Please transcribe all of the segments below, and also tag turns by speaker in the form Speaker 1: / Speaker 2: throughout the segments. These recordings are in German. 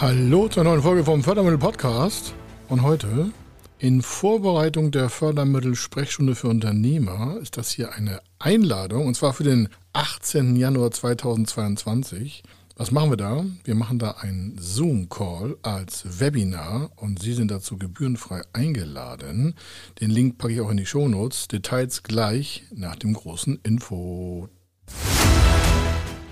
Speaker 1: Hallo zur neuen Folge vom Fördermittel Podcast. Und heute in Vorbereitung der Fördermittel Sprechstunde für Unternehmer ist das hier eine Einladung und zwar für den 18. Januar 2022. Was machen wir da? Wir machen da einen Zoom-Call als Webinar und Sie sind dazu gebührenfrei eingeladen. Den Link packe ich auch in die Shownotes. Details gleich nach dem großen Info.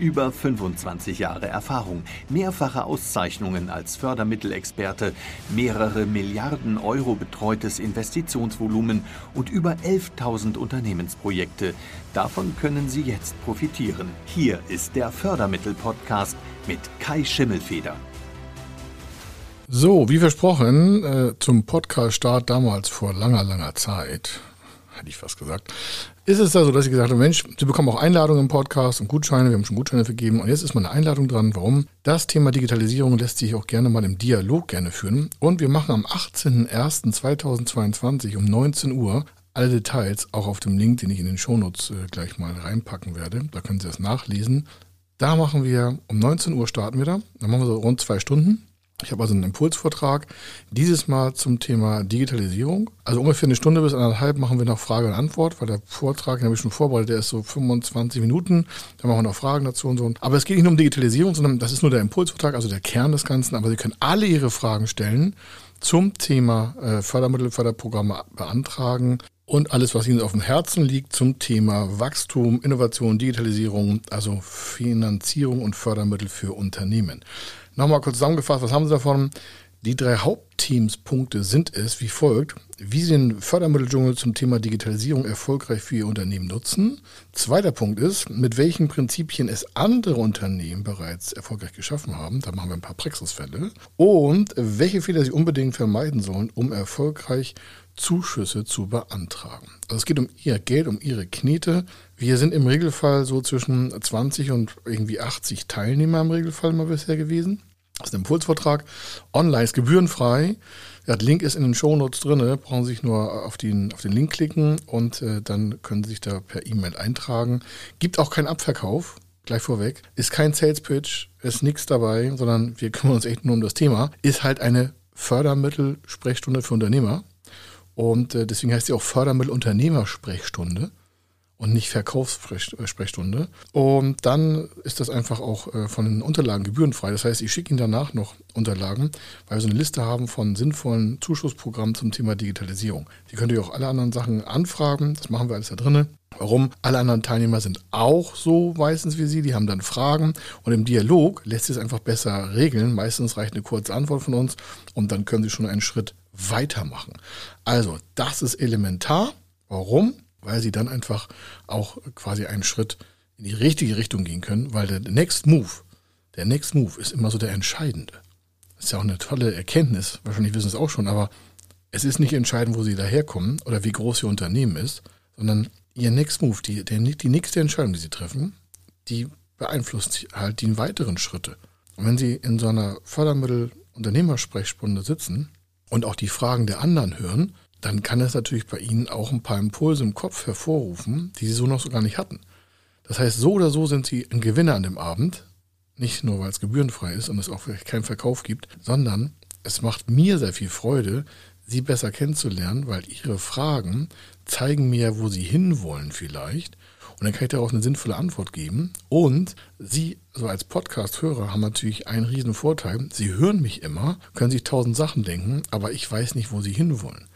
Speaker 2: Über 25 Jahre Erfahrung, mehrfache Auszeichnungen als Fördermittelexperte, mehrere Milliarden Euro betreutes Investitionsvolumen und über 11.000 Unternehmensprojekte. Davon können Sie jetzt profitieren. Hier ist der Fördermittel-Podcast mit Kai Schimmelfeder.
Speaker 1: So, wie versprochen, äh, zum Podcast-Start damals vor langer, langer Zeit hätte ich fast gesagt, ist es da so, dass ich gesagt habe, Mensch, Sie bekommen auch Einladungen im Podcast und Gutscheine, wir haben schon Gutscheine vergeben und jetzt ist mal eine Einladung dran. Warum? Das Thema Digitalisierung lässt sich auch gerne mal im Dialog gerne führen und wir machen am 18.01.2022 um 19 Uhr alle Details auch auf dem Link, den ich in den Shownotes äh, gleich mal reinpacken werde. Da können Sie das nachlesen. Da machen wir, um 19 Uhr starten wir da. Dann machen wir so rund zwei Stunden. Ich habe also einen Impulsvortrag, dieses Mal zum Thema Digitalisierung. Also ungefähr eine Stunde bis anderthalb machen wir noch Frage und Antwort, weil der Vortrag, den habe ich schon vorbereitet, der ist so 25 Minuten. Da machen wir noch Fragen dazu und so. Aber es geht nicht nur um Digitalisierung, sondern das ist nur der Impulsvortrag, also der Kern des Ganzen. Aber Sie können alle Ihre Fragen stellen zum Thema äh, Fördermittel, Förderprogramme beantragen und alles, was Ihnen auf dem Herzen liegt zum Thema Wachstum, Innovation, Digitalisierung, also Finanzierung und Fördermittel für Unternehmen. Nochmal kurz zusammengefasst, was haben Sie davon? Die drei Hauptteamspunkte sind es wie folgt. Wie Sie den Fördermitteldschungel zum Thema Digitalisierung erfolgreich für Ihr Unternehmen nutzen. Zweiter Punkt ist, mit welchen Prinzipien es andere Unternehmen bereits erfolgreich geschaffen haben. Da machen wir ein paar Praxisfälle. Und welche Fehler Sie unbedingt vermeiden sollen, um erfolgreich Zuschüsse zu beantragen. Also es geht um Ihr Geld, um Ihre Knete. Wir sind im Regelfall so zwischen 20 und irgendwie 80 Teilnehmer im Regelfall mal bisher gewesen. Das ist ein Impulsvortrag. Online ist gebührenfrei. Der Link ist in den Shownotes drin. Brauchen Sie sich nur auf den, auf den Link klicken und äh, dann können Sie sich da per E-Mail eintragen. Gibt auch keinen Abverkauf. Gleich vorweg. Ist kein Sales Pitch, ist nichts dabei, sondern wir kümmern uns echt nur um das Thema. Ist halt eine Fördermittel-Sprechstunde für Unternehmer. Und äh, deswegen heißt sie auch Fördermittel-Unternehmersprechstunde und nicht Verkaufssprechstunde. Und dann ist das einfach auch äh, von den Unterlagen gebührenfrei. Das heißt, ich schicke Ihnen danach noch Unterlagen, weil wir so eine Liste haben von sinnvollen Zuschussprogrammen zum Thema Digitalisierung. Die könnt ihr auch alle anderen Sachen anfragen. Das machen wir alles da drinnen. Warum? Alle anderen Teilnehmer sind auch so meistens wie Sie, die haben dann Fragen und im Dialog lässt sich es einfach besser regeln. Meistens reicht eine kurze Antwort von uns und dann können Sie schon einen Schritt weitermachen. Also, das ist elementar. Warum? Weil sie dann einfach auch quasi einen Schritt in die richtige Richtung gehen können, weil der Next Move, der Next Move ist immer so der entscheidende. Das ist ja auch eine tolle Erkenntnis, wahrscheinlich wissen Sie es auch schon, aber es ist nicht entscheidend, wo Sie daherkommen oder wie groß Ihr Unternehmen ist, sondern Ihr Next Move, die, der, die nächste Entscheidung, die Sie treffen, die beeinflusst halt die weiteren Schritte. Und wenn Sie in so einer Fördermittel-Unternehmersprechstunde sitzen und auch die Fragen der anderen hören, dann kann es natürlich bei Ihnen auch ein paar Impulse im Kopf hervorrufen, die Sie so noch so gar nicht hatten. Das heißt, so oder so sind Sie ein Gewinner an dem Abend, nicht nur weil es gebührenfrei ist und es auch keinen Verkauf gibt, sondern es macht mir sehr viel Freude, Sie besser kennenzulernen, weil Ihre Fragen zeigen mir, wo Sie hinwollen vielleicht. Und dann kann ich darauf eine sinnvolle Antwort geben. Und Sie, so als Podcast-Hörer, haben natürlich einen riesen Vorteil. Sie hören mich immer, können sich tausend Sachen denken, aber ich weiß nicht, wo Sie hinwollen.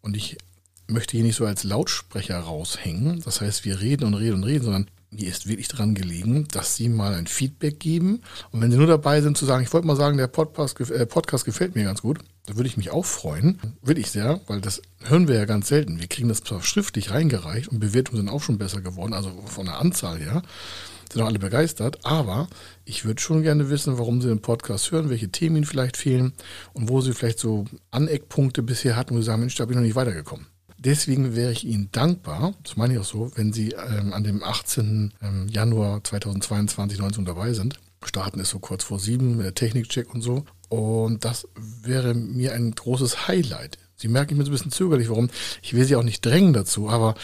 Speaker 1: Und ich möchte hier nicht so als Lautsprecher raushängen. Das heißt, wir reden und reden und reden, sondern mir ist wirklich daran gelegen, dass Sie mal ein Feedback geben. Und wenn Sie nur dabei sind zu sagen, ich wollte mal sagen, der Podcast, äh, Podcast gefällt mir ganz gut, da würde ich mich auch freuen. Will ich sehr, weil das hören wir ja ganz selten. Wir kriegen das zwar schriftlich reingereicht und Bewertungen sind auch schon besser geworden, also von der Anzahl her. Sind auch alle begeistert, aber ich würde schon gerne wissen, warum Sie den Podcast hören, welche Themen Ihnen vielleicht fehlen und wo Sie vielleicht so Aneckpunkte bisher hatten, wo Sie sagen, Mensch, da bin ich noch nicht weitergekommen. Deswegen wäre ich Ihnen dankbar, das meine ich auch so, wenn Sie ähm, an dem 18. Ähm, Januar 2022, 19 dabei sind. Starten ist so kurz vor sieben, der Technikcheck und so. Und das wäre mir ein großes Highlight. Sie merken, ich bin so ein bisschen zögerlich, warum. Ich will Sie auch nicht drängen dazu, aber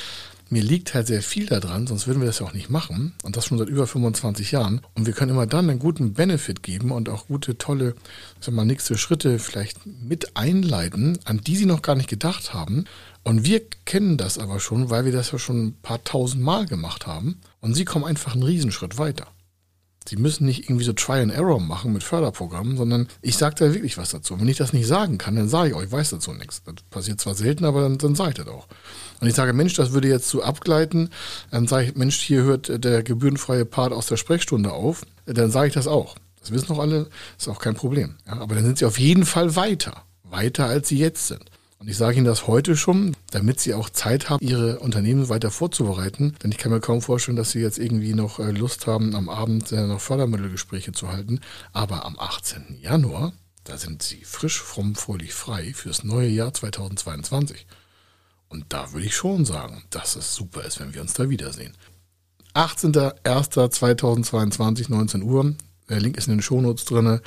Speaker 1: mir liegt halt sehr viel daran, sonst würden wir das ja auch nicht machen. Und das schon seit über 25 Jahren. Und wir können immer dann einen guten Benefit geben und auch gute, tolle, sag mal, nächste Schritte vielleicht mit einleiten, an die Sie noch gar nicht gedacht haben. Und wir kennen das aber schon, weil wir das ja schon ein paar tausend Mal gemacht haben. Und Sie kommen einfach einen Riesenschritt weiter. Sie müssen nicht irgendwie so Try and Error machen mit Förderprogrammen, sondern ich sage da wirklich was dazu. wenn ich das nicht sagen kann, dann sage ich euch, ich weiß dazu nichts. Das passiert zwar selten, aber dann, dann sage ich das auch. Und ich sage, Mensch, das würde jetzt zu abgleiten, dann sage ich, Mensch, hier hört der gebührenfreie Part aus der Sprechstunde auf, dann sage ich das auch. Das wissen doch alle, ist auch kein Problem. Ja, aber dann sind sie auf jeden Fall weiter. Weiter, als sie jetzt sind. Und ich sage Ihnen das heute schon, damit Sie auch Zeit haben, Ihre Unternehmen weiter vorzubereiten. Denn ich kann mir kaum vorstellen, dass Sie jetzt irgendwie noch äh, Lust haben, am Abend äh, noch Fördermittelgespräche zu halten. Aber am 18. Januar, da sind Sie frisch, fromm, fröhlich frei fürs neue Jahr 2022. Und da würde ich schon sagen, dass es super ist, wenn wir uns da wiedersehen. 18.01.2022, 19 Uhr. Der Link ist in den Shownotes drin.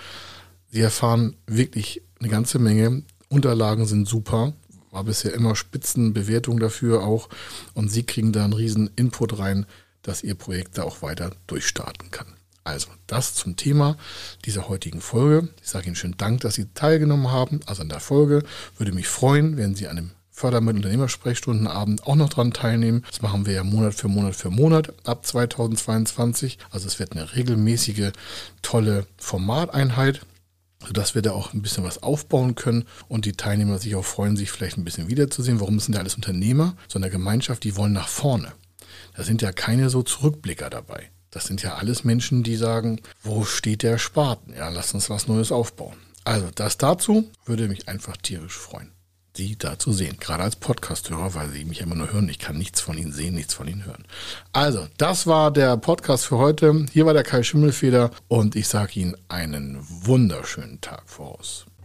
Speaker 1: Sie erfahren wirklich eine ganze Menge. Unterlagen sind super. War bisher immer Spitzenbewertung dafür auch. Und Sie kriegen da einen riesen Input rein, dass Ihr Projekt da auch weiter durchstarten kann. Also, das zum Thema dieser heutigen Folge. Ich sage Ihnen schönen Dank, dass Sie teilgenommen haben. Also an der Folge würde mich freuen, wenn Sie an dem Fördermittel Unternehmersprechstundenabend auch noch dran teilnehmen. Das machen wir ja Monat für Monat für Monat ab 2022. Also es wird eine regelmäßige, tolle Formateinheit sodass wir da auch ein bisschen was aufbauen können und die Teilnehmer sich auch freuen, sich vielleicht ein bisschen wiederzusehen. Warum sind ja alles Unternehmer, so Gemeinschaft, die wollen nach vorne. Da sind ja keine so Zurückblicker dabei. Das sind ja alles Menschen, die sagen, wo steht der Spaten? Ja, lass uns was Neues aufbauen. Also das dazu würde mich einfach tierisch freuen. Sie da zu sehen. Gerade als Podcast-Hörer, weil Sie mich immer nur hören. Ich kann nichts von Ihnen sehen, nichts von Ihnen hören. Also, das war der Podcast für heute. Hier war der Kai Schimmelfeder und ich sage Ihnen einen wunderschönen Tag voraus.